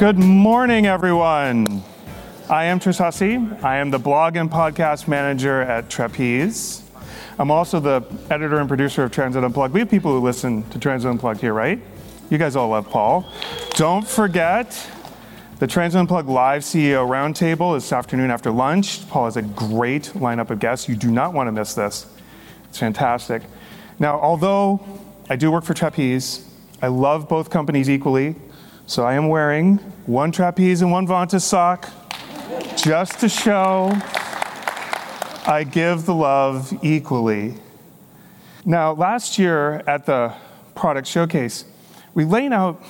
Good morning, everyone. I am Hussey. I am the blog and podcast manager at Trapeze. I'm also the editor and producer of Transit Unplugged. We have people who listen to Transit Unplugged here, right? You guys all love Paul. Don't forget the Transit Unplugged Live CEO Roundtable this afternoon after lunch. Paul has a great lineup of guests. You do not want to miss this. It's fantastic. Now, although I do work for Trapeze, I love both companies equally. So I am wearing one Trapeze and one Vontas sock just to show I give the love equally. Now, last year at the product showcase, we laid out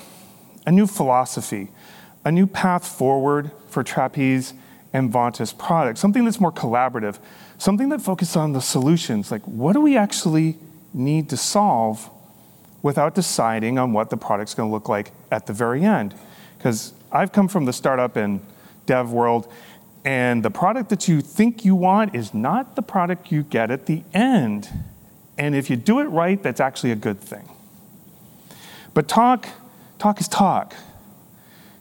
a new philosophy, a new path forward for Trapeze and Vontas products, something that's more collaborative, something that focuses on the solutions. Like, what do we actually need to solve without deciding on what the product's going to look like at the very end. Because I've come from the startup and dev world, and the product that you think you want is not the product you get at the end. And if you do it right, that's actually a good thing. But talk, talk is talk.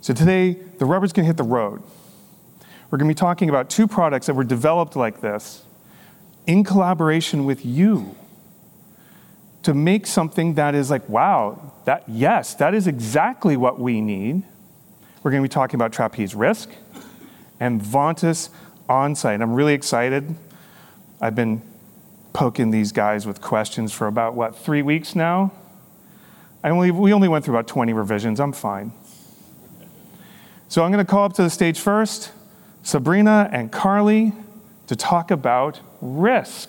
So today, the rubber's going to hit the road. We're going to be talking about two products that were developed like this in collaboration with you to make something that is like, wow, that yes, that is exactly what we need. We're going to be talking about Trapeze RISC and Vontas OnSite. I'm really excited. I've been poking these guys with questions for about what three weeks now. I only, we only went through about 20 revisions. I'm fine. So I'm going to call up to the stage first Sabrina and Carly to talk about RISC.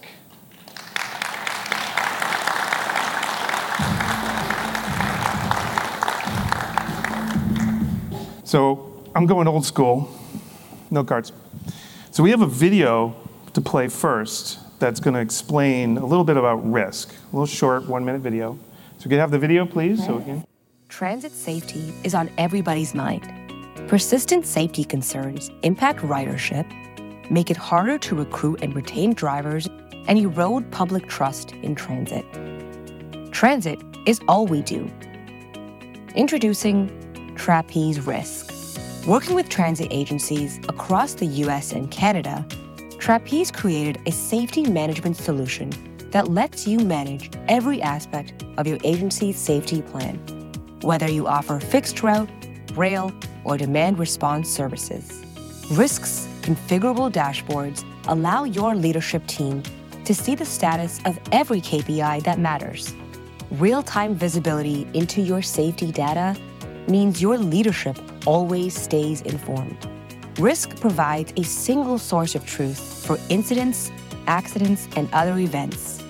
So I'm going old school, no cards. So we have a video to play first that's going to explain a little bit about RISC. A little short, one minute video. So we can have the video, please? So we can. Transit safety is on everybody's mind. Persistent safety concerns impact ridership, make it harder to recruit and retain drivers, and erode public trust in transit. Transit is all we do. Introducing Trapeze RISC. Working with transit agencies across the US and Canada, Trapeze created a safety management solution that lets you manage every aspect of your agency's safety plan, whether you offer fixed route, rail, or demand response services. RISC's configurable dashboards allow your leadership team to see the status of every KPI that matters. Real time visibility into your safety data means your leadership always stays informed. RISC provides a single source of truth for incidents, accidents, and other events.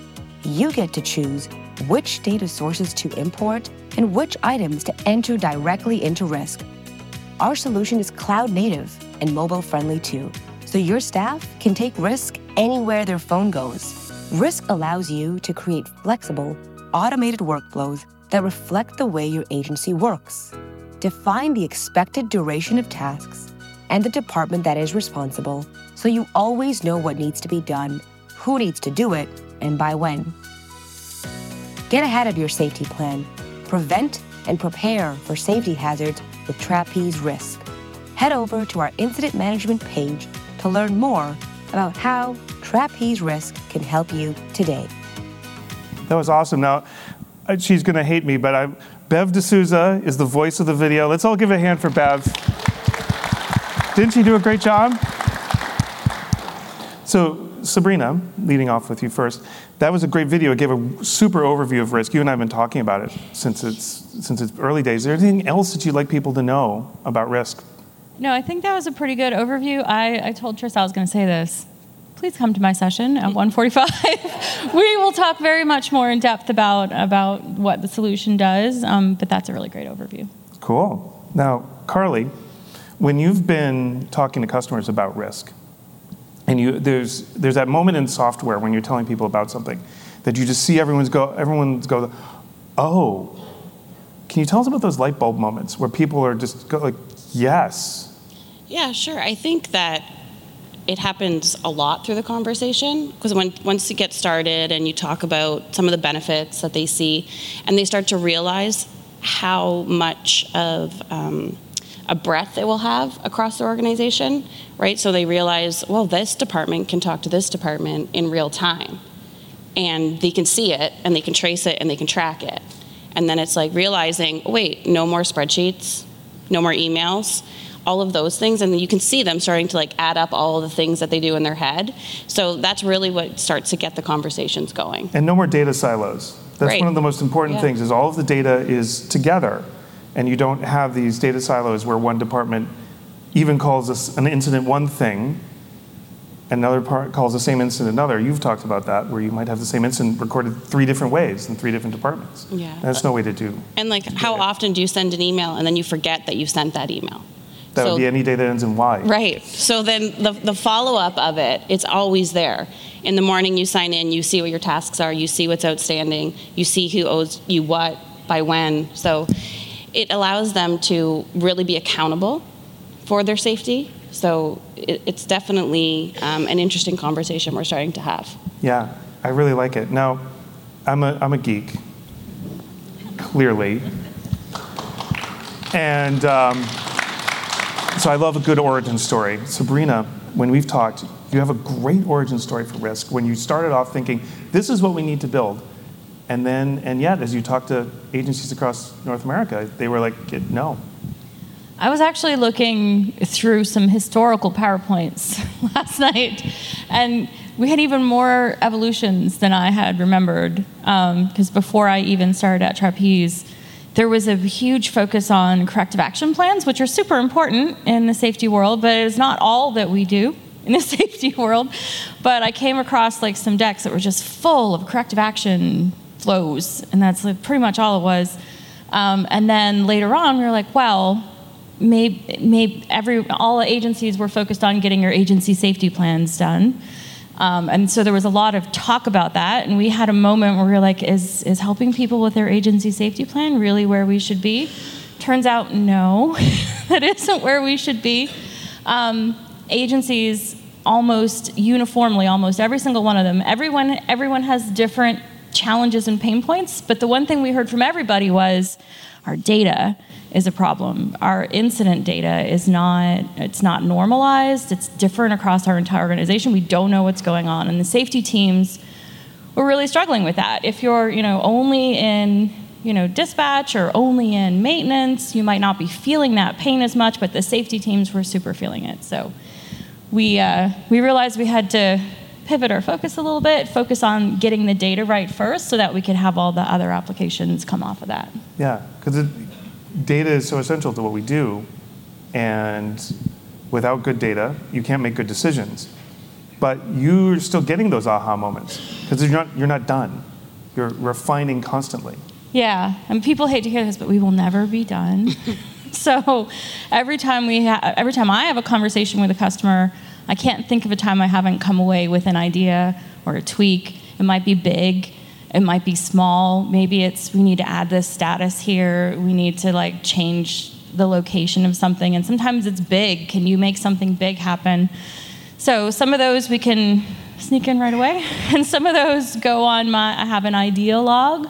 You get to choose which data sources to import and which items to enter directly into RISC. Our solution is cloud native and mobile friendly too, so your staff can take RISC anywhere their phone goes. RISC allows you to create flexible, automated workflows that reflect the way your agency works define the expected duration of tasks and the department that is responsible so you always know what needs to be done, who needs to do it, and by when. Get ahead of your safety plan. Prevent and prepare for safety hazards with Trapeze RISC. Head over to our incident management page to learn more about how Trapeze RISC can help you today. That was awesome. Now, uh, she's going to hate me, but I, Bev D'Souza is the voice of the video. Let's all give a hand for Bev. Didn't she do a great job? So, Sabrina, leading off with you first, that was a great video. It gave a super overview of RISC. You and I have been talking about it since its, since its early days. Is there anything else that you'd like people to know about RISC? No, I think that was a pretty good overview. I, I told Tris I was going to say this please come to my session at 1:45. we will talk very much more in depth about about what the solution does. Um, but that's a really great overview. Cool. Now, Carly, when you've been talking to customers about RISC, and you there's there's that moment in software when you're telling people about something that you just see everyone's go everyone's go, oh. Can you tell us about those light bulb moments where people are just go like, yes. Yeah, sure. I think that it happens a lot through the conversation because when once you get started and you talk about some of the benefits that they see, and they start to realize how much of um, a breadth it will have across the organization, right? So they realize, well, this department can talk to this department in real time. And they can see it and they can trace it and they can track it. And then it's like realizing, wait, no more spreadsheets, no more emails, all of those things. And you can see them starting to like add up all of the things that they do in their head. So that's really what starts to get the conversations going. And no more data silos. That's Right. one of the most important Yeah. things is all of the data is together. And you don't have these data silos where one department even calls us an incident one thing, another part calls the same incident another. You've talked about that, where you might have the same incident recorded three different ways in three different departments. Yeah. That's no way to do. And like, how often do you send an email and then you forget that you sent that email? That So- would be any day that ends in Y. Right. So then the, the follow up of it, it's always there. In the morning, you sign in, you see what your tasks are, you see what's outstanding, you see who owes you what by when. So it allows them to really be accountable for their safety. So it, it's definitely um, an interesting conversation we're starting to have. Yeah, I really like it. Now, I'm a, I'm a geek, clearly. And um, so I love a good origin story. Sabrina, when we've talked, you have a great origin story for RISC. When you started off thinking, this is what we need to build. And then, and yet, as you talk to agencies across North America, they were like, no. I was actually looking through some historical PowerPoints last night, and we had even more evolutions than I had remembered. Um, because before I even started at Trapeze, there was a huge focus on corrective action plans, which are super important in the safety world, but it's not all that we do in the safety world. But I came across like some decks that were just full of corrective action flows, and that's like pretty much all it was. Um, and then later on, we were like, well, maybe, maybe every all agencies were focused on getting your agency safety plans done. Um, and so there was a lot of talk about that, and we had a moment where we were like, is, is helping people with their agency safety plan really where we should be? Turns out, no, that isn't where we should be. Um, agencies almost uniformly, almost every single one of them, everyone, everyone has different challenges and pain points, but the one thing we heard from everybody was our data is a problem. Our incident data is not it's not normalized. It's different across our entire organization. We don't know what's going on and the safety teams were really struggling with that. If you're, you know, only in you know, dispatch or only in maintenance, you might not be feeling that pain as much, but the safety teams were super feeling it. So we, uh, we realized we had to pivot our focus a little bit, focus on getting the data right first so that we could have all the other applications come off of that. Yeah, because data is so essential to what we do, and without good data, you can't make good decisions. But you're still getting those aha moments because you're not you're not done. You're refining constantly. Yeah, and people hate to hear this, but we will never be done. so every time we ha- every time I have a conversation with a customer, I can't think of a time I haven't come away with an idea or a tweak. It might be big, it might be small. Maybe it's we need to add this status here. We need to like change the location of something, and sometimes it's big. Can you make something big happen? So some of those we can sneak in right away, and some of those go on my. I have an idea log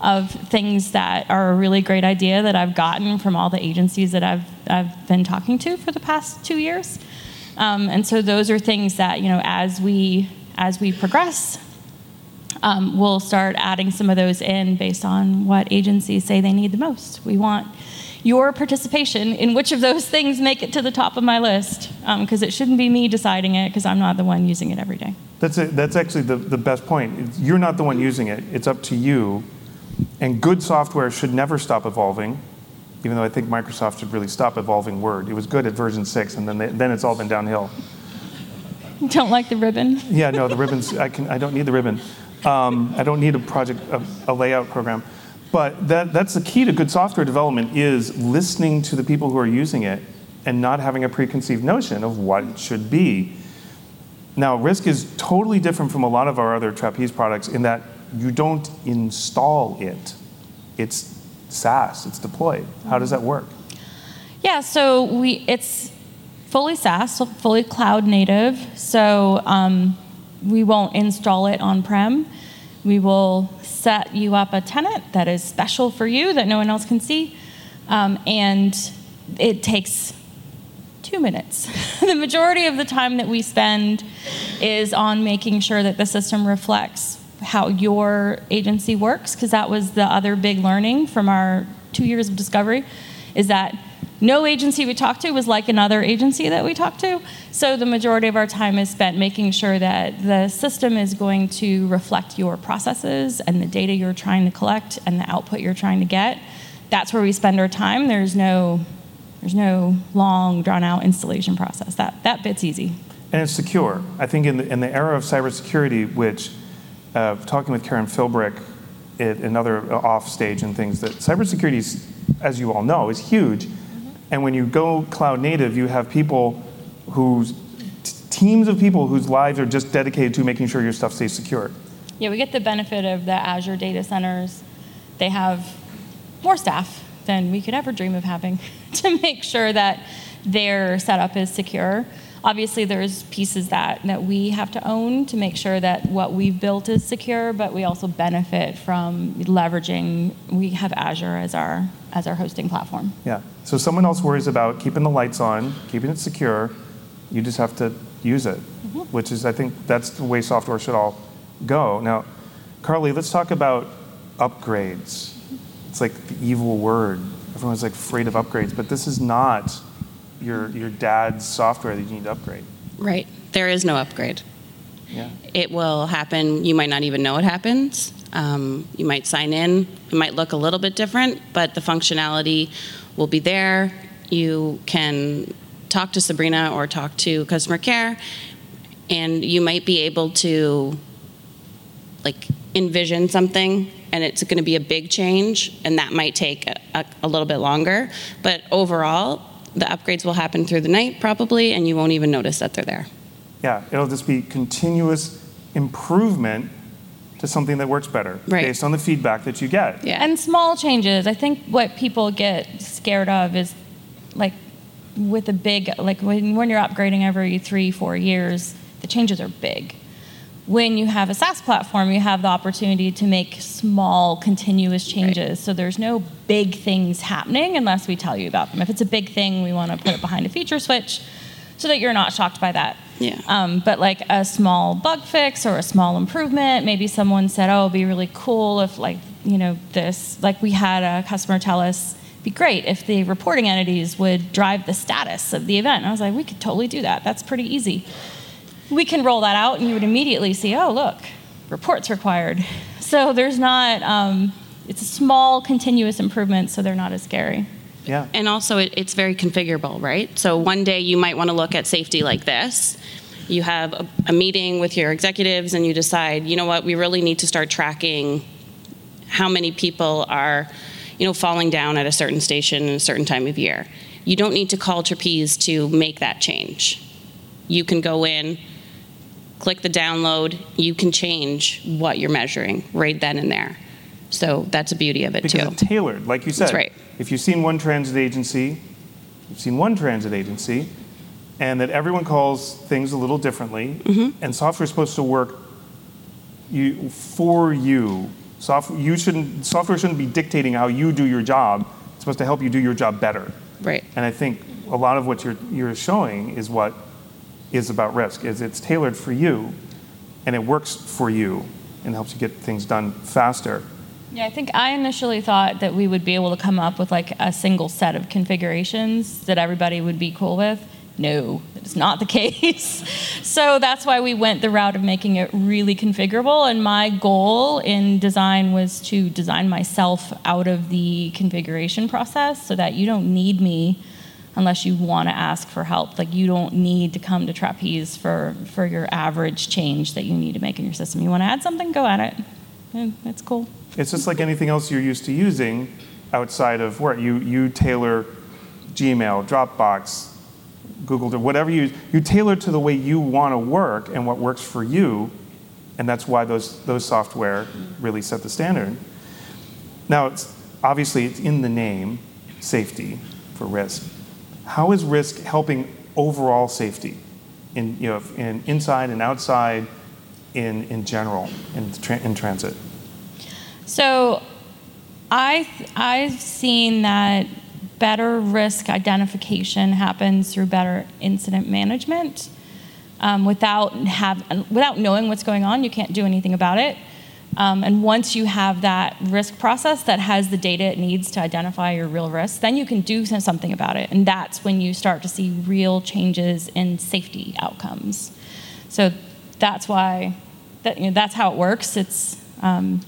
of things that are a really great idea that I've gotten from all the agencies that I've I've been talking to for the past two years. Um, and so those are things that you know as we as we progress, um, we'll start adding some of those in based on what agencies say they need the most. We want your participation in which of those things make it to the top of my list because it shouldn't be me deciding it because I'm not the one using it every day. That's it. That's actually the, the best point. It's- You're not the one using it. It's up to you. And good software should never stop evolving. Even though I think Microsoft should really stop evolving Word. It was good at version six, and then they, then it's all been downhill. Don't like the ribbon. Yeah, no, the ribbons. I can. I don't need the ribbon. Um, I don't need a project, a, a layout program. But that, that's the key to good software development is listening to the people who are using it and not having a preconceived notion of what it should be. Now, RISC is totally different from a lot of our other Trapeze products in that you don't install it. It's SaaS. It's deployed. How does that work? Yeah, so we it's fully SaaS, fully cloud native. So um, we won't install it on prem. We will set you up a tenant that is special for you that no one else can see, um, and it takes two minutes. the majority of the time that we spend is on making sure that the system reflects how your agency works, because that was the other big learning from our two years of discovery, is that no agency we talked to was like another agency that we talked to. So the majority of our time is spent making sure that the system is going to reflect your processes and the data you're trying to collect and the output you're trying to get. That's where we spend our time. There's no there's no long drawn out installation process. That that bit's easy. And it's secure. I think in the, in the era of cybersecurity, which uh, talking with Karen Philbrick at another off stage and things, that cybersecurity, is, as you all know, is huge and when you go cloud native, you have people whose teams of people whose lives are just dedicated to making sure your stuff stays secure. Yeah, we get the benefit of the Azure data centers. They have more staff than we could ever dream of having to make sure that their setup is secure. Obviously, there's pieces that, that we have to own to make sure that what we've built is secure, but we also benefit from leveraging, we have Azure as our, as our hosting platform. Yeah. So someone else worries about keeping the lights on, keeping it secure. You just have to use it, mm-hmm. which is, I think, that's the way software should all go. Now, Carly, let's talk about upgrades. It's like the evil word. Everyone's like afraid of upgrades, but this is not your your dad's software that you need to upgrade. Right. There is no upgrade. Yeah. It will happen. You might not even know it happens. Um, you might sign in. It might look a little bit different, but the functionality will be there. You can talk to Sabrina or talk to customer care, and you might be able to like envision something and it's going to be a big change and that might take a, a, a little bit longer but overall the upgrades will happen through the night probably, and you won't even notice that they're there. Yeah, it'll just be continuous improvement to something that works better right. based on the feedback that you get. Yeah. And small changes. I think what people get scared of is like with a big, like when, when you're upgrading every three, four years, the changes are big when you have a SaaS platform, you have the opportunity to make small, continuous changes. Right. So there's no big things happening unless we tell you about them. If it's a big thing, we want to put it behind a feature switch so that you're not shocked by that. Yeah. Um, but like a small bug fix or a small improvement, maybe someone said, "Oh, it'd be really cool if like you know this." Like we had a customer tell us, "Be great if the reporting entities would drive the status of the event." And I was like, "We could totally do that. That's pretty easy." we can roll that out and you would immediately see, oh, look, reports required. So there's not, um, it's a small continuous improvement, so they're not as scary. Yeah. And also, it, it's very configurable, right? So one day you might want to look at safety like this. You have a, a meeting with your executives and you decide, you know what, we really need to start tracking how many people are, you know, falling down at a certain station in a certain time of year. You don't need to call Trapeze to make that change. You can go in, click the download, you can change what you're measuring right then and there. So that's the beauty of it because too. It's tailored, like you said. That's right. If you've seen one transit agency, you've seen one transit agency, and that everyone calls things a little differently, mm-hmm. and software is supposed to work you, for you. Software, you shouldn't, software shouldn't be dictating how you do your job. It's supposed to help you do your job better. Right. And I think a lot of what you're, you're showing is what is about RISC, is it's tailored for you and it works for you and helps you get things done faster. Yeah, I think I initially thought that we would be able to come up with like a single set of configurations that everybody would be cool with. No, it's not the case. so that's why we went the route of making it really configurable. And my goal in design was to design myself out of the configuration process so that you don't need me unless you want to ask for help. Like you don't need to come to Trapeze for, for your average change that you need to make in your system. You want to add something, go at it. It's cool. It's just like anything else you're used to using outside of work. You, you tailor Gmail, Dropbox, Google, whatever you you tailor to the way you want to work and what works for you, and that's why those those software really set the standard. Now, it's obviously it's in the name, safety for RISC. How is RISC helping overall safety in, you know, in inside and outside in, in general in, tra- in transit? So I, I've seen that better risk identification happens through better incident management. Um, without have without knowing what's going on, you can't do anything about it. Um, and once you have that risk process that has the data it needs to identify your real risks, then you can do something about it. And that's when you start to see real changes in safety outcomes. So that's why that, you know, that's how it works. It's um,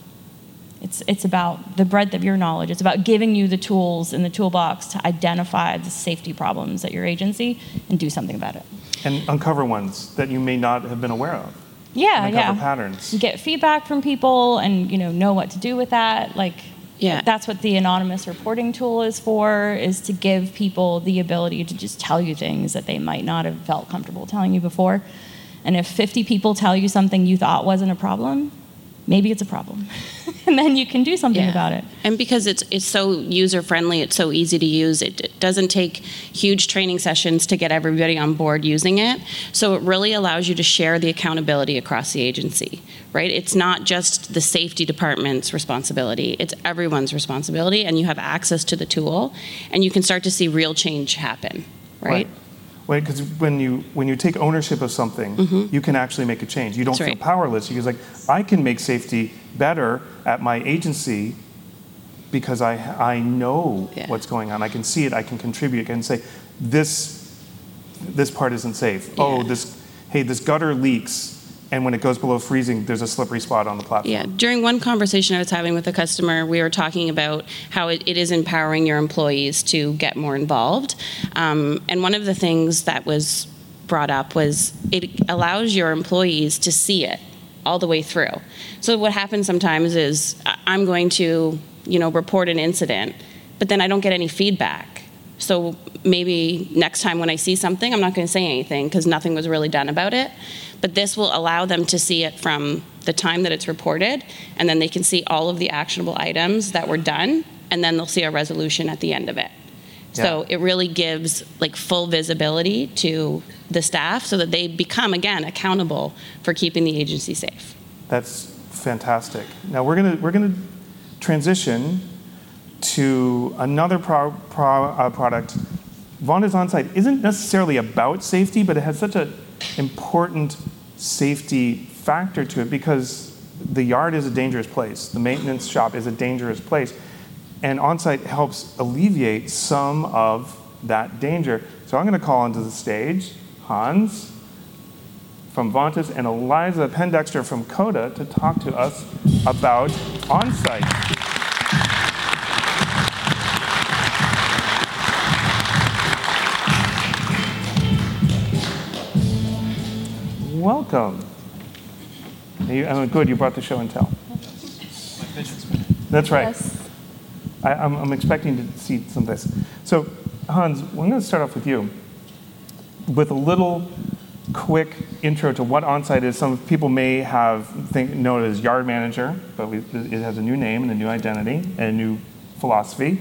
it's, it's about the breadth of your knowledge. It's about giving you the tools in the toolbox to identify the safety problems at your agency and do something about it. And uncover ones that you may not have been aware of. Yeah, and yeah. patterns. Get feedback from people and you know know what to do with that. Like yeah. that's what the anonymous reporting tool is for is to give people the ability to just tell you things that they might not have felt comfortable telling you before. And if 50 people tell you something you thought wasn't a problem, maybe it's a problem. and then you can do something Yeah. about it. And because it's it's so user friendly, it's so easy to use. It, it doesn't take huge training sessions to get everybody on board using it. So it really allows you to share the accountability across the agency, right? It's not just the safety department's responsibility; it's everyone's responsibility, and you have access to the tool, and you can start to see real change happen, right? Right, because when you when you take ownership of something, you can actually make a change. You don't Mm-hmm. That's feel right. powerless. You're like, I can make safety better at my agency because I I know Yeah. what's going on. I can see it. I can contribute. I can say, this this part isn't safe. Oh, this hey, this gutter leaks, and when it goes below freezing, there's a slippery spot on the platform. Yeah, during one conversation I was having with a customer, we were talking about how it, it is empowering your employees to get more involved. Um, and one of the things that was brought up was it allows your employees to see it all the way through. So what happens sometimes is I'm going to, you know, report an incident, but then I don't get any feedback. So maybe next time when I see something, I'm not going to say anything because nothing was really done about it. But this will allow them to see it from the time that it's reported, and then they can see all of the actionable items that were done, and then they'll see a resolution at the end of it. So it really gives like full visibility to the staff so that they become again accountable for keeping the agency safe. That's fantastic. Now we're gonna we're gonna transition to another pro, pro, uh, product. Vontas OnSite isn't necessarily about safety, but it has such an important safety factor to it because the yard is a dangerous place. The maintenance shop is a dangerous place, and OnSite helps alleviate some of that danger. So I'm going to call onto the stage Hans from Vontas and Eliza Pendexter from COTA to talk to us about OnSite. Welcome. You, oh, good, you brought the show and tell. That's right. I, I'm, I'm expecting to see some of this. So, Hans, I'm going to start off with you with a little quick intro to what OnSite is. Some people may have think know it as yard manager, but we, it has a new name and a new identity and a new philosophy.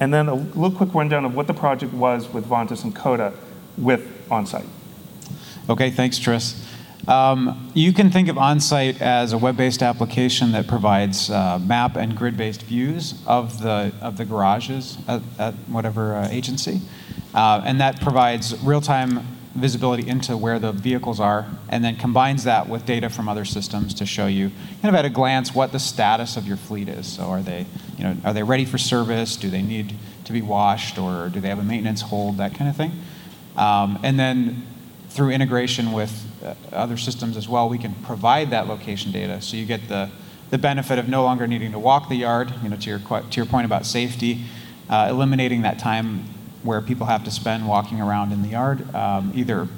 And then a little quick rundown of what the project was with Vontas and COTA with OnSite. Okay, thanks, Tris. Um, you can think of OnSite as a web-based application that provides uh, map and grid-based views of the of the garages at, at whatever uh, agency, uh, and that provides real-time visibility into where the vehicles are, and then combines that with data from other systems to show you, kind of at a glance, what the status of your fleet is. So, are they, you know, are they ready for service? Do they need to be washed, or do they have a maintenance hold? That kind of thing. Um, and then through integration with other systems as well, we can provide that location data. So you get the, the benefit of no longer needing to walk the yard, you know, to your, to your point about safety, uh, eliminating that time where people have to spend walking around in the yard, um, either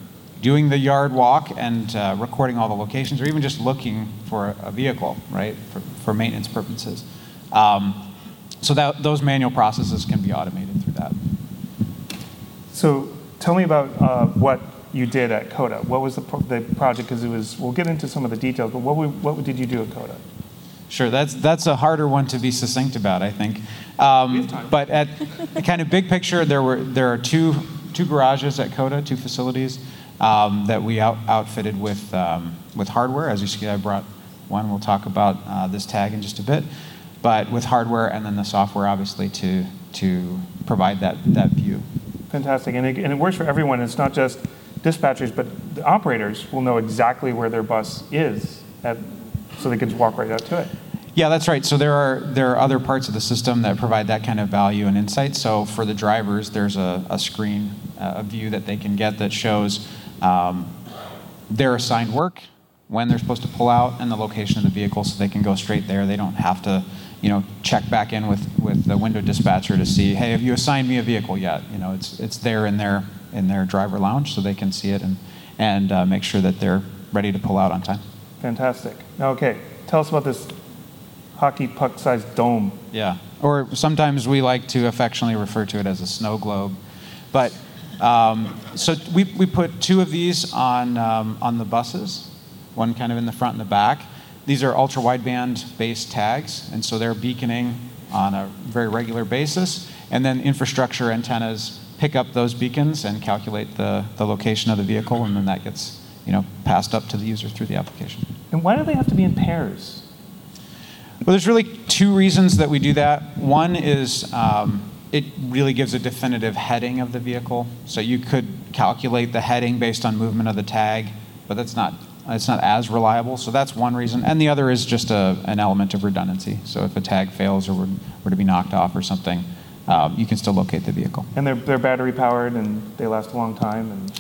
doing the yard walk and uh, recording all the locations, or even just looking for a, a vehicle, right, for, for maintenance purposes. Um, so that, those manual processes can be automated through that. So tell me about uh, what you did at COTA. What was the, pro- the project? Because it was, we'll get into some of the details, but what, we, what did you do at COTA? Sure, that's that's a harder one to be succinct about, I think. Um, but at the kind of big picture, there were there are two two garages at COTA, two facilities um, that we out, outfitted with um, with hardware. As you see, I brought one. We'll talk about uh, this tag in just a bit. but with hardware and then the software, obviously, to, to provide that, that view. Fantastic. And it, and it works for everyone. It's not just dispatchers, but the operators will know exactly where their bus is, at, so they can just walk right out to it. Yeah, that's right. So there are there are other parts of the system that provide that kind of value and insight. So for the drivers, there's a, a screen, a view that they can get that shows um, their assigned work, when they're supposed to pull out, and the location of the vehicle, so they can go straight there. They don't have to, you know, check back in with with the window dispatcher to see, hey, have you assigned me a vehicle yet? You know, it's it's there in their in their driver lounge, so they can see it and and uh, make sure that they're ready to pull out on time. Fantastic. Now okay, tell us about this hockey puck sized dome. Yeah. Or sometimes we like to affectionately refer to it as a snow globe. But um, so we, we put two of these on, um, on the buses, one kind of in the front and the back. These are ultra wideband based tags, and so they're beaconing on a very regular basis. And then infrastructure antennas pick up those beacons and calculate the, the location of the vehicle, and then that gets you know, passed up to the user through the application. And why do they have to be in pairs? Well, there's really two reasons that we do that. One is um, it really gives a definitive heading of the vehicle. So you could calculate the heading based on movement of the tag, but that's not it's not as reliable. So that's one reason. And the other is just a, an element of redundancy. So if a tag fails or were, were to be knocked off or something, you can still locate the vehicle. And they're, they're battery powered and they last a long time. And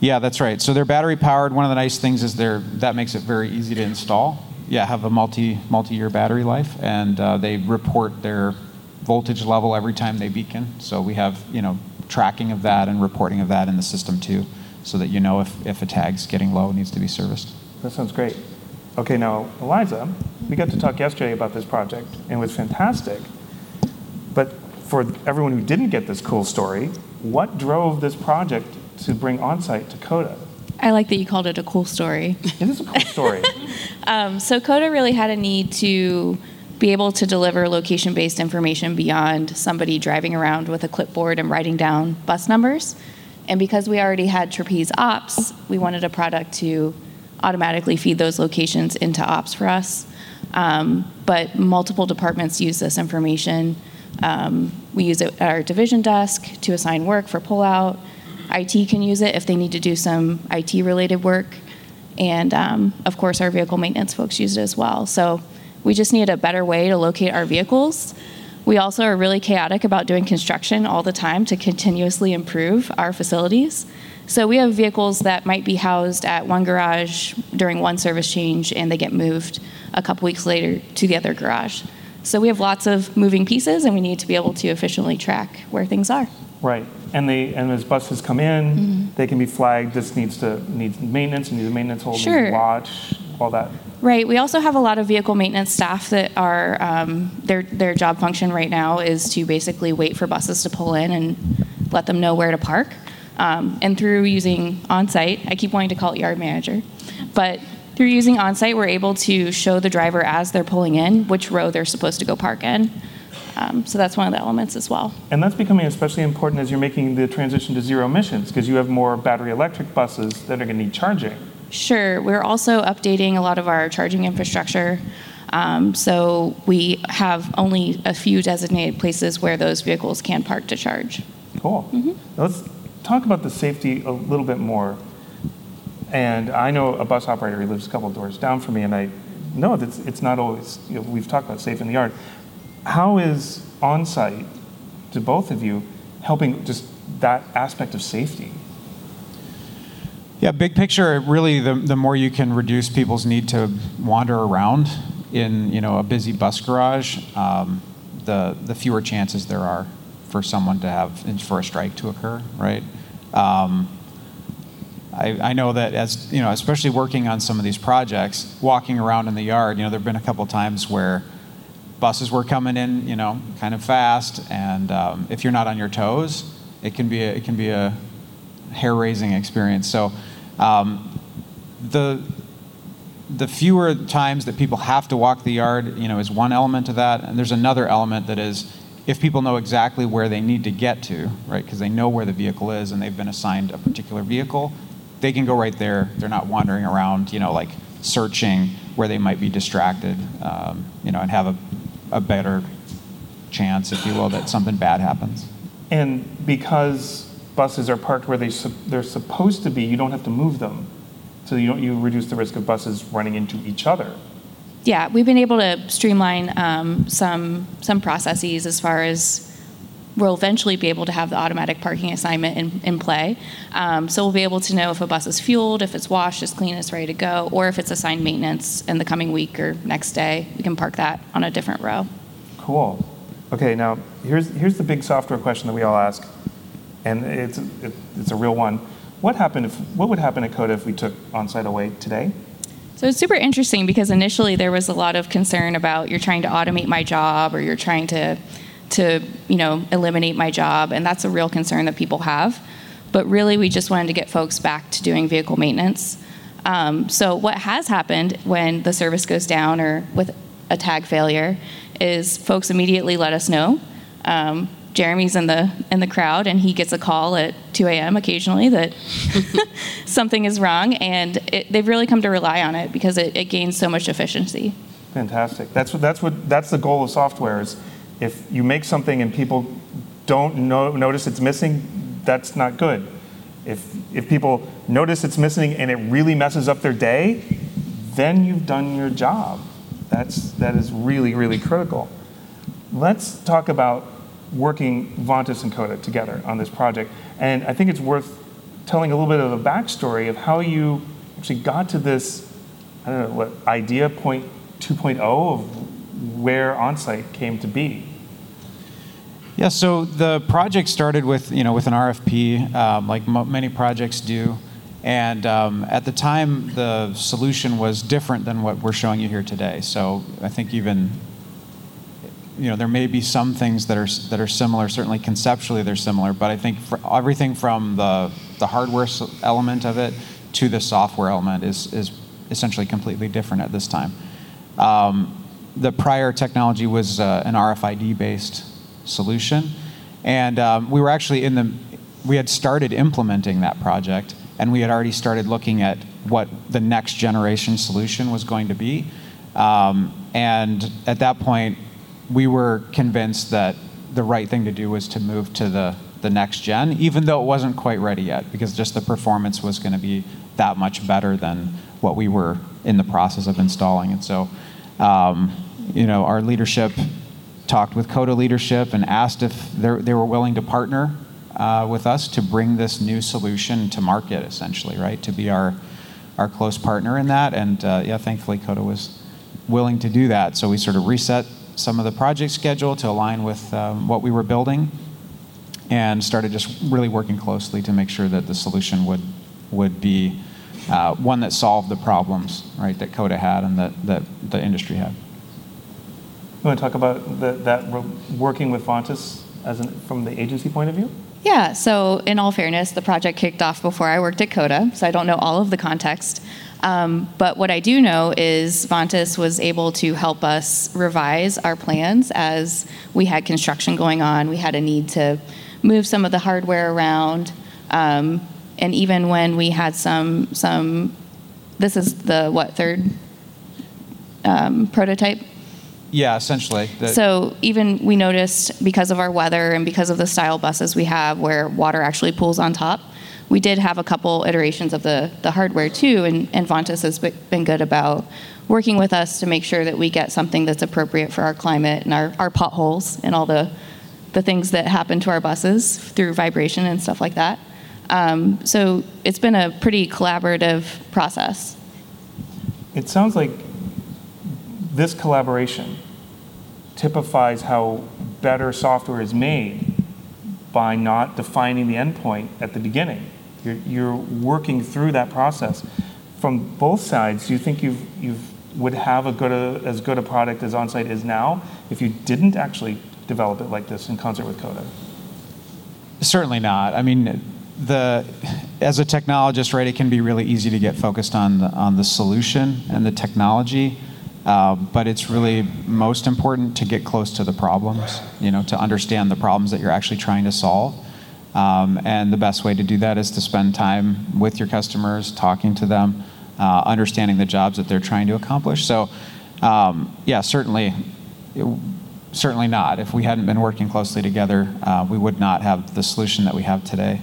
yeah, that's right. So they're battery powered. One of the nice things is they're, that makes it very easy to install yeah, have a multi multi-year battery life, and uh, they report their voltage level every time they beacon. So we have you know tracking of that and reporting of that in the system too, so that you know if, if a tag's getting low needs to be serviced. That sounds great. Okay, now Eliza, we got to talk yesterday about this project, and it was fantastic. For everyone who didn't get this cool story, what drove this project to bring OnSite to COTA? I like that you called it a cool story. It is a cool story. um, so COTA really had a need to be able to deliver location-based information beyond somebody driving around with a clipboard and writing down bus numbers. And because we already had Trapeze Ops, we wanted a product to automatically feed those locations into Ops for us. Um, but multiple departments use this information. Um, we use it at our division desk to assign work for pullout. IT can use it if they need to do some IT related work. And um, of course, our vehicle maintenance folks use it as well. So we just need a better way to locate our vehicles. We also are really chaotic about doing construction all the time to continuously improve our facilities. So we have vehicles that might be housed at one garage during one service change and they get moved a couple weeks later to the other garage. So we have lots of moving pieces and we need to be able to efficiently track where things are. Right. And they and as buses come in, mm-hmm. they can be flagged. This needs to needs maintenance. Needs a maintenance hold. Sure. watch. All that. Right. We also have a lot of vehicle maintenance staff that are um, their their job function right now is to basically wait for buses to pull in and let them know where to park. Um, and through using OnSite, I keep wanting to call it yard manager, but through using OnSite, we're able to show the driver as they're pulling in which row they're supposed to go park in. Um, so that's one of the elements as well. And that's becoming especially important as you're making the transition to zero emissions because you have more battery electric buses that are going to need charging. Sure. We're also updating a lot of our charging infrastructure. Um, so we have only a few designated places where those vehicles can park to charge. Cool. Mm-hmm. Let's talk about the safety a little bit more. And I know a bus operator who lives a couple doors down from me, and I know that it's, not always, you know, we've talked about safe in the yard, how is OnSite to both of you helping just that aspect of safety? Yeah, big picture, really, the, the more you can reduce people's need to wander around in you know a busy bus garage, um, the the fewer chances there are for someone to have for a strike to occur, right? Um, I, I, know that as you know, especially working on some of these projects, walking around in the yard, you know, there've been a couple times where buses were coming in, you know, kind of fast, and um, if you're not on your toes, it can be a, it can be a hair-raising experience. So, um, the the fewer times that people have to walk the yard, you know, is one element of that, and there's another element that is if people know exactly where they need to get to, right, because they know where the vehicle is and they've been assigned a particular vehicle, they can go right there. They're not wandering around, you know, like searching where they might be distracted, um, you know, and have a a better chance, if you will, that something bad happens. And because buses are parked where they, they're supposed to be, you don't have to move them. So you, don't, you reduce the risk of buses running into each other. Yeah, we've been able to streamline um, some some processes as far as we'll eventually be able to have the automatic parking assignment in, in play. Um, so we'll be able to know if a bus is fueled, if it's washed, it's clean, it's ready to go, or if it's assigned maintenance in the coming week or next day, we can park that on a different row. Cool. Okay, now here's here's the big software question that we all ask, and it's it, it's a real one. What happened if what would happen at COTA if we took OnSite away today? So it's super interesting because initially there was a lot of concern about you're trying to automate my job or you're trying to to you know eliminate my job, and that's a real concern that people have. But really, we just wanted to get folks back to doing vehicle maintenance. Um, so what has happened when the service goes down or with a tag failure is folks immediately let us know. Um, Jeremy's in the in the crowd, and he gets a call at 2 a.m. occasionally that something is wrong, and it, they've really come to rely on it because it, it, gains so much efficiency. Fantastic. That's what that's what that's the goal of software is if you make something and people don't notice it's missing, that's not good. If if people notice it's missing and it really messes up their day, then you've done your job. That's that is really really critical. Let's talk about working Vontas and COTA together on this project. And I think it's worth telling a little bit of a backstory of how you actually got to this, I don't know, what, idea point 2.0 of where OnSite came to be. Yeah, so the project started with, you know, with an RFP, um, like many projects do. And um, at the time, the solution was different than what we're showing you here today. So I think even you know, there may be some things that are that are similar. Certainly, conceptually, they're similar. But I think everything from the the hardware element of it to the software element is is essentially completely different at this time. Um, the prior technology was uh, an RFID-based solution, and um, we were actually in the we had started implementing that project, and we had already started looking at what the next generation solution was going to be. Um, and at that point, we were convinced that the right thing to do was to move to the, the next gen, even though it wasn't quite ready yet, because just the performance was going to be that much better than what we were in the process of installing. And so, um, you know, our leadership talked with COTA leadership and asked if they were willing to partner uh, with us to bring this new solution to market, essentially, right? To be our our close partner in that. And uh, yeah, thankfully, COTA was willing to do that. So we sort of reset some of the project schedule to align with um, what we were building and started just really working closely to make sure that the solution would, would be uh, one that solved the problems right, that COTA had and that, that the industry had. You want to talk about the, that working with Vontas as an, from the agency point of view? Yeah, so in all fairness, the project kicked off before I worked at COTA, so I don't know all of the context. Um, but what I do know is Vontas was able to help us revise our plans as we had construction going on. We had a need to move some of the hardware around. Um, and even when we had some, some, this is the what, third um, prototype? Yeah, essentially. The so even we noticed because of our weather and because of the style buses we have where water actually pools on top, we did have a couple iterations of the, the hardware too, and, and Vontas has been good about working with us to make sure that we get something that's appropriate for our climate and our, our potholes and all the, the things that happen to our buses through vibration and stuff like that. Um, so it's been a pretty collaborative process. It sounds like this collaboration typifies how better software is made by not defining the endpoint at the beginning. You're, you're working through that process. From both sides, do you think you've, you've would have a good a, as good a product as OnSite is now if you didn't actually develop it like this in concert with COTA? Certainly not. I mean, the as a technologist, right, it can be really easy to get focused on the, on the solution and the technology, uh, but it's really most important to get close to the problems. You know, to understand the problems that you're actually trying to solve. Um, and the best way to do that is to spend time with your customers, talking to them, uh, understanding the jobs that they're trying to accomplish. So, um, yeah, certainly, it, certainly not. If we hadn't been working closely together, uh, we would not have the solution that we have today.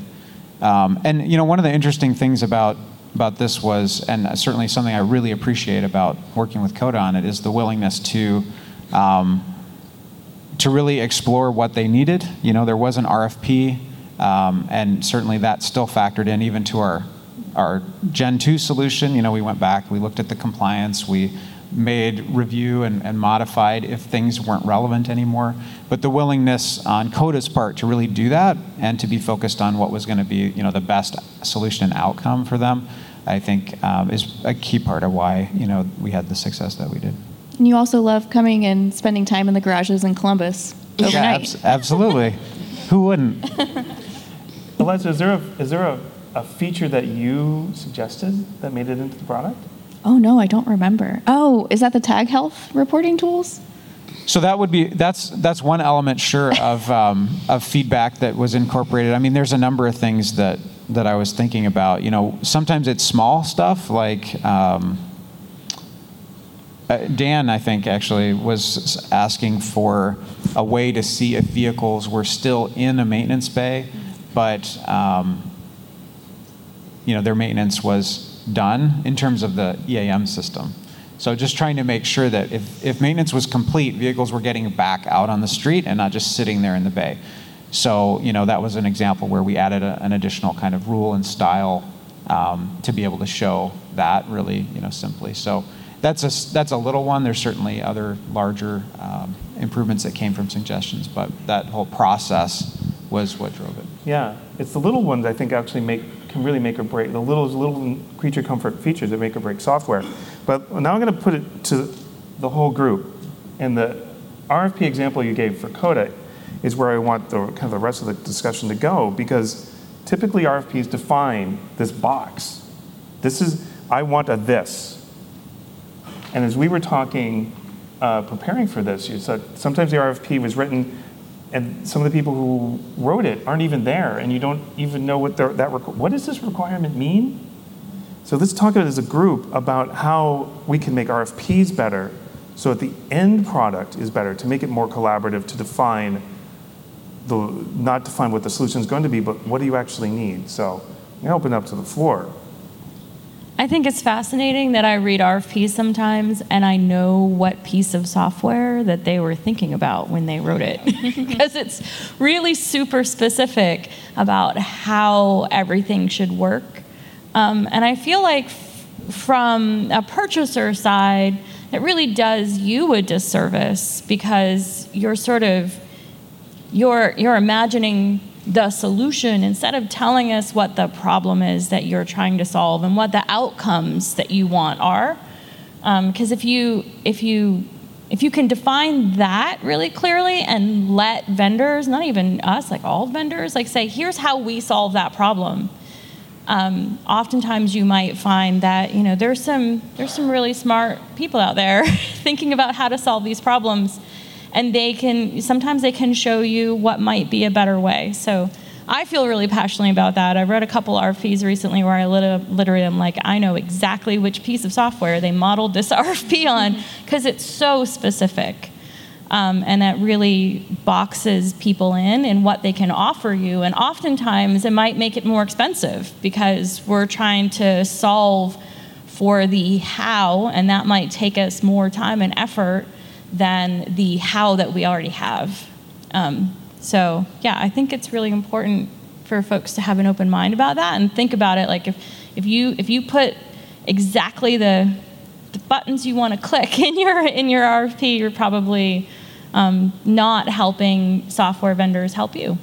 Um, and you know, one of the interesting things about about this was, and certainly something I really appreciate about working with COTA on it, is the willingness to um, to really explore what they needed. You know, there was an RFP, um, and certainly that still factored in even to our our Gen 2 solution. You know, we went back, we looked at the compliance, we made review and, and, modified if things weren't relevant anymore. But the willingness on COTA's part to really do that and to be focused on what was going to be, you know, the best solution and outcome for them, I think um, is a key part of why, you know, we had the success that we did. And you also love coming and spending time in the garages in Columbus overnight. Yeah, abs- absolutely. Who wouldn't? Eliza, is there a, is there a, a feature that you suggested that made it into the product? Oh no, I don't remember. Oh, is that the tag health reporting tools? So that would be that's that's one element, sure, of um, of feedback that was incorporated. I mean, there's a number of things that that I was thinking about. You know, sometimes it's small stuff like. Um, uh, Dan, I think, actually was asking for a way to see if vehicles were still in a maintenance bay, but um, you know their maintenance was done in terms of the EAM system. So just trying to make sure that if, if maintenance was complete, vehicles were getting back out on the street and not just sitting there in the bay. So, you know, that was an example where we added a, an additional kind of rule and style um, to be able to show that really, you know, simply. So that's a, that's a little one. There's certainly other larger um, improvements that came from suggestions, but that whole process was what drove it. Yeah, it's the little ones I think actually make can really make or break the little little creature comfort features that make or break software. But now I'm going to put it to the whole group. And the RFP example you gave for COTA is where I want the kind of the rest of the discussion to go because typically RFPs define this box. This is I want a this. And as we were talking, uh, preparing for this, you said sometimes the RFP was written and some of the people who wrote it aren't even there, and you don't even know what that what does this requirement mean. So let's talk about as a group about how we can make RFPs better, so that the end product is better, to make it more collaborative, to define the not define what the solution is going to be, but what do you actually need. So to open up to the floor. I think it's fascinating that I read RFPs sometimes and I know what piece of software that they were thinking about when they wrote it. because it's really super specific about how everything should work. Um, and I feel like f- from a purchaser side, it really does you a disservice because you're sort of you're you're imagining the solution instead of telling us what the problem is that you're trying to solve and what the outcomes that you want are because um, if you if you if you can define that really clearly and let vendors not even us like all vendors like say here's how we solve that problem um, oftentimes you might find that you know there's some there's some really smart people out there thinking about how to solve these problems and they can sometimes they can show you what might be a better way. So I feel really passionately about that. I've read a couple RFPs recently where I literally am like, I know exactly which piece of software they modeled this RFP on because it's so specific. Um, and that really boxes people in and what they can offer you. And oftentimes it might make it more expensive because we're trying to solve for the how, and that might take us more time and effort than the how that we already have. Um, so, yeah, I think it's really important for folks to have an open mind about that and think about it. Like, if, if, you, if you put exactly the, the buttons you want to click in your, in your RFP, you're probably um, not helping software vendors help you.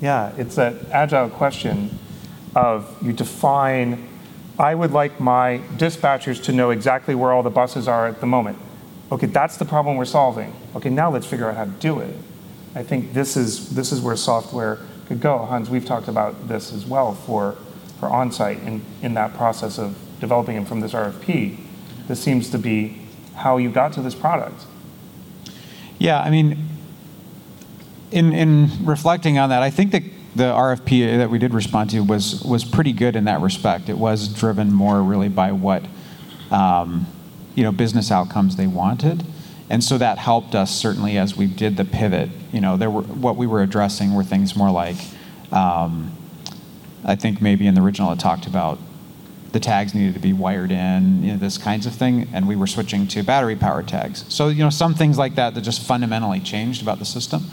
Yeah, it's an agile question of you define, I would like my dispatchers to know exactly where all the buses are at the moment. Okay, that's the problem we're solving. Okay, now let's figure out how to do it. I think this is this is where software could go. Hans, we've talked about this as well for for onsite in, in that process of developing them from this RFP. This seems to be how you got to this product. Yeah, I mean, in in reflecting on that, I think that the RFP that we did respond to was was pretty good in that respect. It was driven more really by what um, you know business outcomes they wanted And so that helped us certainly as we did the pivot. You know, there were what we were addressing were things more like, um, I think maybe in the original it talked about the tags needed to be wired in, you know, this kinds of thing, and we were switching to battery powered tags. So you know, some things like that that just fundamentally changed about the system.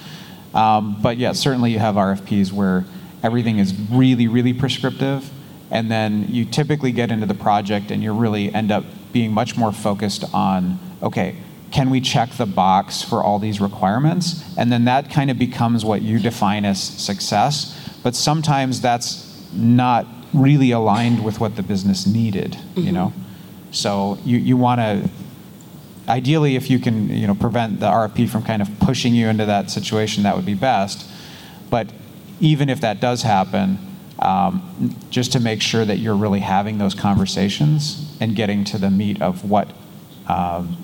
Um, but yeah, certainly you have RFPs where everything is really, really prescriptive, and then you typically get into the project and you really end up being much more focused on, okay, can we check the box for all these requirements? And then that kind of becomes what you define as success. But sometimes that's not really aligned with what the business needed, you mm-hmm. know? So you, you want to, ideally, if you can, you know, prevent the RFP from kind of pushing you into that situation, that would be best. But even if that does happen, um, just to make sure that you're really having those conversations and getting to the meat of what um,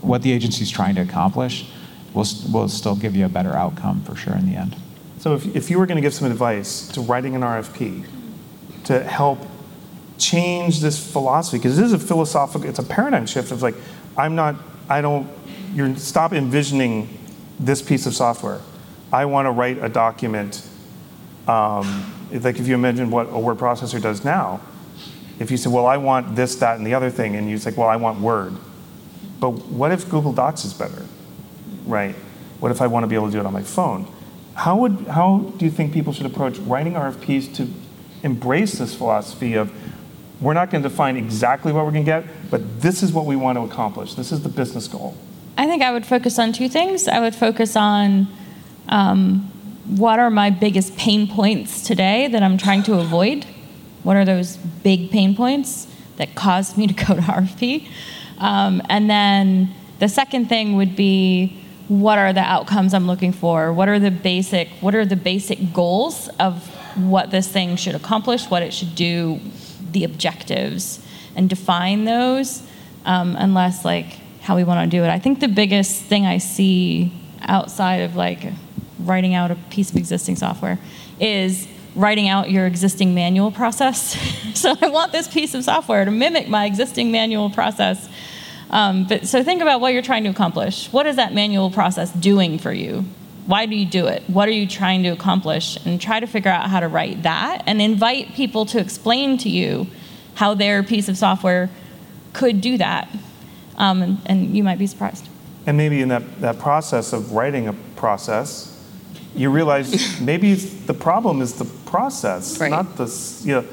what the agency's trying to accomplish, will will still give you a better outcome for sure in the end. So if, if you were going to give some advice to writing an RFP to help change this philosophy, because this is a philosophical, it's a paradigm shift of like, I'm not, I don't, you're stop envisioning this piece of software. I want to write a document. Um, like if you imagine what a word processor does now, if you say, well, I want this, that, and the other thing, and you say, well, I want Word. But what if Google Docs is better, right? What if I want to be able to do it on my phone? How would how do you think people should approach writing RFPs to embrace this philosophy of we're not going to define exactly what we're going to get, but this is what we want to accomplish. This is the business goal. I think I would focus on two things. I would focus on um, what are my biggest pain points today that I'm trying to avoid? What are those big pain points that caused me to go to RFP? Um, and then the second thing would be what are the outcomes I'm looking for? What are the basic what are the basic goals of what this thing should accomplish, what it should do, the objectives, and define those, um, unless like how we want to do it. I think the biggest thing I see outside of like writing out a piece of existing software is writing out your existing manual process. so I want this piece of software to mimic my existing manual process. Um, but so think about what you're trying to accomplish. What is that manual process doing for you? Why do you do it? What are you trying to accomplish? And try to figure out how to write that and invite people to explain to you how their piece of software could do that. Um, and, and you might be surprised. And maybe in that, that process of writing a process, you realize maybe the problem is the process, Right. not the, you know.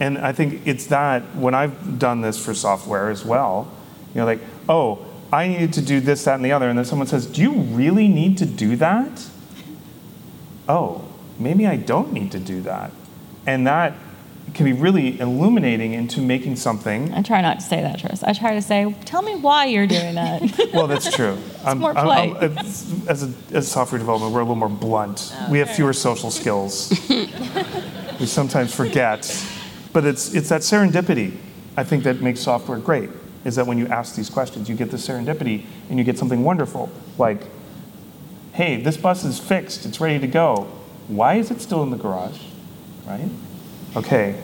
And I think it's that when I've done this for software as well, you know, like, oh, I needed to do this, that, and the other. And then someone says, do you really need to do that? Oh, maybe I don't need to do that. And that can be really illuminating into making something I try not to say that, Tris. I try to say, tell me why you're doing that. Well, that's true. I'm- more I'm- I'm- polite. it's- as, a, as software development, we're a little more blunt. Oh, we have fewer social skills. we sometimes forget. But it's, it's that serendipity, I think, that makes software great, is that when you ask these questions, you get the serendipity and you get something wonderful. Like, hey, this bus is fixed, it's ready to go. Why is it still in the garage? Right? Okay.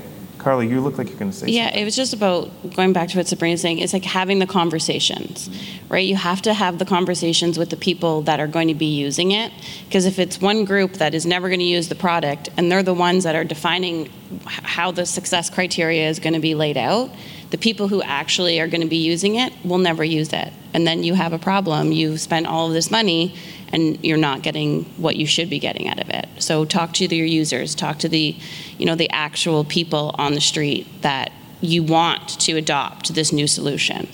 Carly, you look like you're going to say Yeah, something. it was just about going back to what Sabrina's saying. It's like having the conversations, mm-hmm. right? You have to have the conversations with the people that are going to be using it. Because if it's one group that is never going to use the product and they're the ones that are defining how the success criteria is going to be laid out, the people who actually are going to be using it will never use it. And then you have a problem. You've spent all of this money and you're not getting what you should be getting out of it. So talk to your users, talk to the, you know, the actual people on the street that you want to adopt this new solution.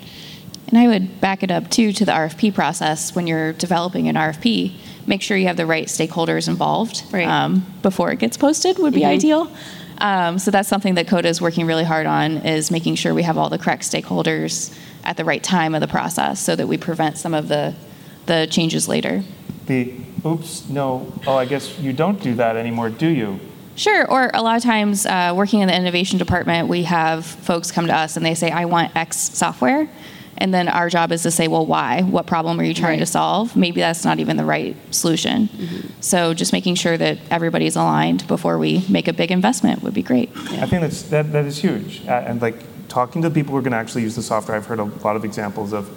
And I would back it up too to the RFP process when you're developing an RFP. Make sure you have the right stakeholders involved Right. um, before it gets posted would be ideal. Um, so that's something that COTA is working really hard on is making sure we have all the correct stakeholders at the right time of the process so that we prevent some of the the changes later. The, oops, no, oh, I guess you don't do that anymore, do you? Sure. Or a lot of times, uh, working in the innovation department, we have folks come to us and they say, I want X software. And then our job is to say, well, why? What problem are you trying to solve? Maybe that's not even the right solution. So just making sure that everybody's aligned before we make a big investment would be great. I think that's, that, that is huge. Uh, and like talking to people who are going to actually use the software, I've heard a lot of examples of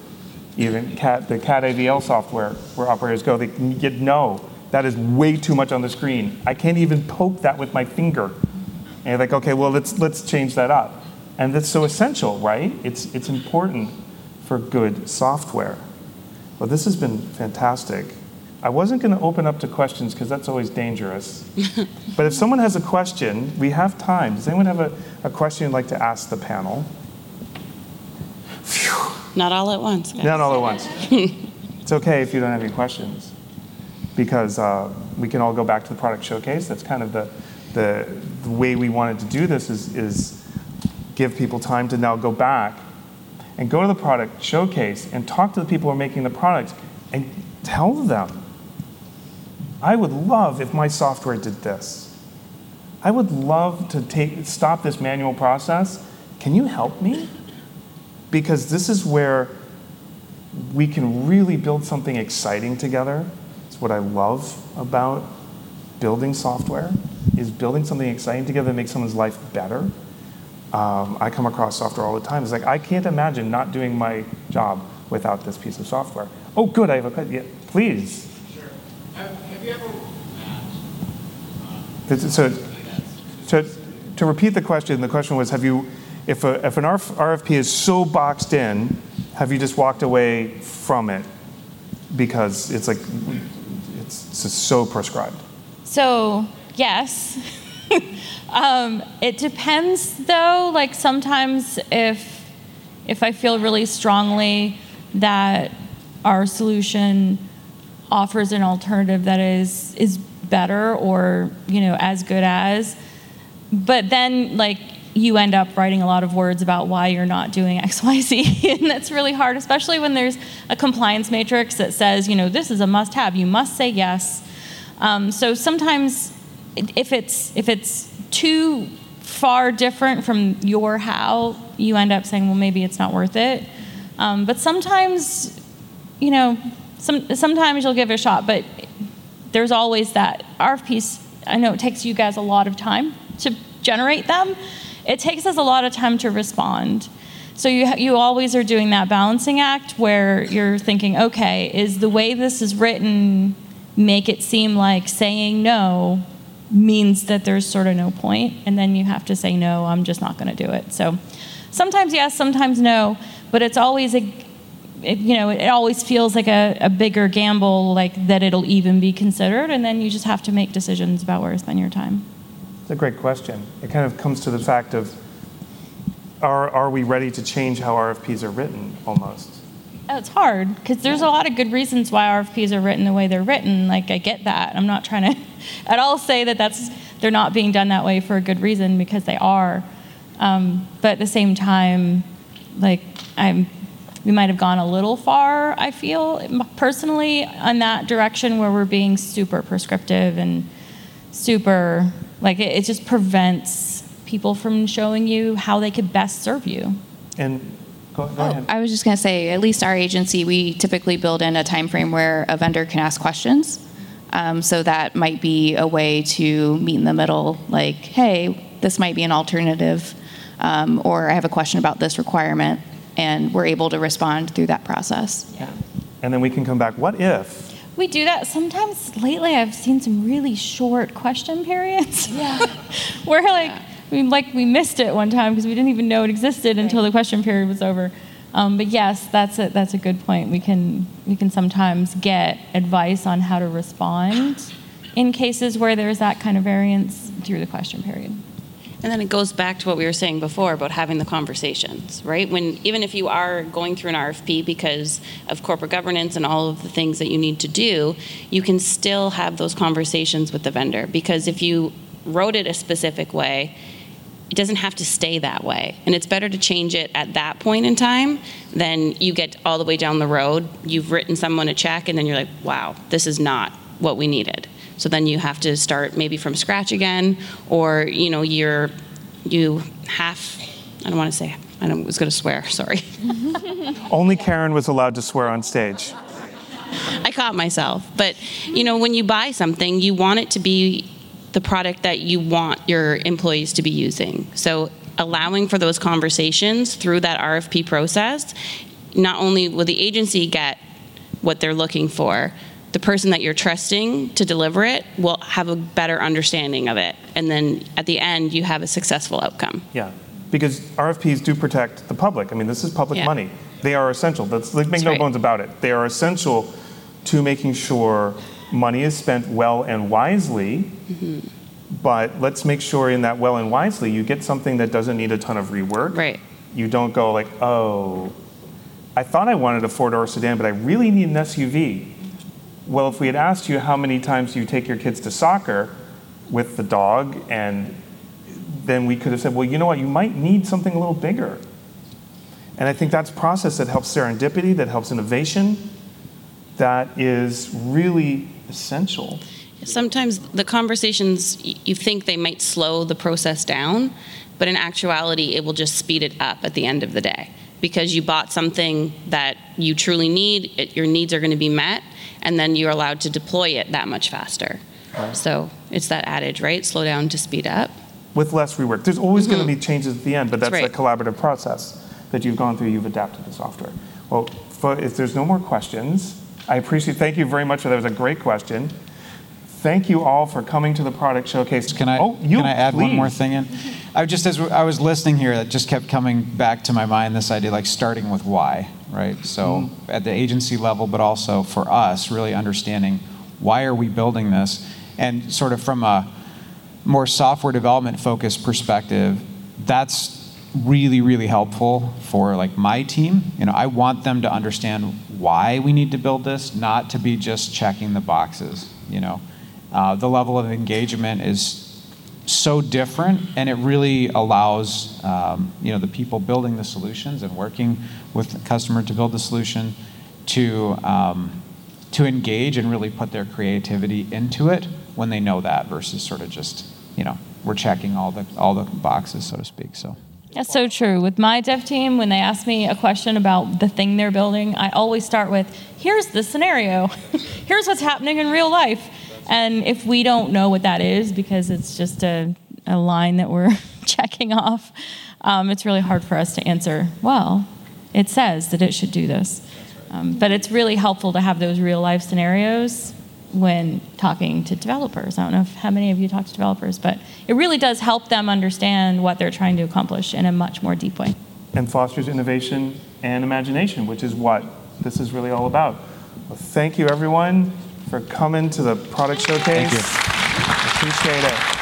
even CAD, the CAD AVL software where operators go, they can get no. That is way too much on the screen. I can't even poke that with my finger. And you're like, okay, well, let's, let's change that up. And that's so essential, right? It's, it's important for good software. Well, this has been fantastic. I wasn't going to open up to questions because that's always dangerous. but if someone has a question, we have time. Does anyone have a, a question you'd like to ask the panel? Phew. Not all at once. Guys. Not all at once. it's okay if you don't have any questions because uh, we can all go back to the product showcase. That's kind of the, the, the way we wanted to do this is, is give people time to now go back and go to the product showcase and talk to the people who are making the products and tell them I would love if my software did this. I would love to take, stop this manual process. Can you help me? Because this is where we can really build something exciting together. It's what I love about building software is building something exciting together that makes someone's life better. Um, I come across software all the time. It's like I can't imagine not doing my job without this piece of software. Oh, good. I have a question. Yeah, please. Sure. Have you ever? So, to, to repeat the question, the question was, have you, if, a, if an RFP is so boxed in, have you just walked away from it because it's like, it's just so prescribed? So, yes. um, it depends though, like sometimes if, if I feel really strongly that our solution offers an alternative that is is better or you know as good as but then like you end up writing a lot of words about why you're not doing xyz and that's really hard especially when there's a compliance matrix that says you know this is a must have you must say yes. Um, so sometimes if it's if it's too far different from your how you end up saying well maybe it's not worth it um, but sometimes you know some, sometimes you'll give it a shot, but there's always that RFPs. I know it takes you guys a lot of time to generate them. It takes us a lot of time to respond. So you you always are doing that balancing act where you're thinking, okay, is the way this is written make it seem like saying no means that there's sort of no point, and then you have to say no, I'm just not going to do it. So sometimes yes, sometimes no, but it's always a it, you know, it always feels like a, a bigger gamble, like that it'll even be considered, and then you just have to make decisions about where to spend your time. It's a great question. It kind of comes to the fact of are, are we ready to change how RFPs are written almost? Oh, it's hard because there's a lot of good reasons why RFPs are written the way they're written. Like I get that. I'm not trying to at all say that that's they're not being done that way for a good reason because they are. Um, but at the same time, like I'm we might have gone a little far, I feel personally, on that direction where we're being super prescriptive and super, like, it, it just prevents people from showing you how they could best serve you. And Go, go oh, I was just going to say, at least our agency, we typically build in a time frame where a vendor can ask questions. Um, so that might be a way to meet in the middle, like, hey, this might be an alternative, um, or I have a question about this requirement and we're able to respond through that process. Yeah. And then we can come back, what if? We do that. Sometimes lately I've seen some really short question periods. Yeah. Where like yeah. we like we missed it one time because we didn't even know it existed right. until the question period was over. Um, but yes, that's a, that's a good point. We can we can sometimes get advice on how to respond in cases where there's that kind of variance through the question period. And then it goes back to what we were saying before about having the conversations, right? When even if you are going through an RFP because of corporate governance and all of the things that you need to do, you can still have those conversations with the vendor because if you wrote it a specific way, it doesn't have to stay that way. And it's better to change it at that point in time than you get all the way down the road, you've written someone a check and then you're like, "Wow, this is not what we needed." So then you have to start maybe from scratch again, or you know you're you half. I don't want to say. I was going to swear. Sorry. Only Karen was allowed to swear on stage. I caught myself. But you know, when you buy something, you want it to be the product that you want your employees to be using. So allowing for those conversations through that RFP process not only will the agency get what they're looking for, the person that you're trusting to deliver it will have a better understanding of it. And then at the end, you have a successful outcome. Yeah, because RFPs do protect the public. I mean, this is public Yeah. money. They are essential. Let's like, make That's no right. bones about it. They are essential to making sure money is spent well and wisely. Mm-hmm. But let's make sure in that well and wisely, you get something that doesn't need a ton of rework. Right. You don't go like, oh, I thought I wanted a four door sedan, but I really need an SUV. Well, if we had asked you how many times you take your kids to soccer with the dog, and then we could have said, well, you know what, you might need something a little bigger. And I think that's a process that helps serendipity, that helps innovation, that is really essential. Sometimes the conversations, you think they might slow the process down, but in actuality, it will just speed it up at the end of the day because you bought something that you truly need, it, your needs are going to be met, and then you're allowed to deploy it that much faster. So it's that adage, right? Slow down to speed up. with less rework. There's always going to be changes at the end, but that's, Mm-hmm. That's a collaborative process that you've gone through. You've adapted the software. Well, for, if there's no more questions, I appreciate. Thank you very much for that. Was a great question. Thank you all for coming to the product showcase. Can I, Oh, you, can I add one more thing in? I just, as I was listening here, that just kept coming back to my mind, this idea, like starting with why, right? So Mm-hmm. at the agency level, but also for us, really understanding why are we building this? And sort of from a more software development focused perspective, that's really, really helpful for like my team. You know, I want them to understand why we need to build this, not to be just checking the boxes, you know. Uh, the level of engagement is so different, and it really allows um, you know the people building the solutions and working with the customer to build the solution to um, to engage and really put their creativity into it when they know that versus sort of just you know we're checking all the all the boxes so to speak. So. That's so true. With my dev team, when they ask me a question about the thing they're building, I always start with, here's the scenario. here's what's happening in real life. And if we don't know what that is, because it's just a, a line that we're checking off, um, it's really hard for us to answer, well, it says that it should do this. Um, but it's really helpful to have those real life scenarios when talking to developers. I don't know if, how many of you talk to developers, but it really does help them understand what they're trying to accomplish in a much more deep way. and fosters innovation and imagination, which is what this is really all about. Well, thank you, everyone, for coming to the product showcase. Thank you. Appreciate it.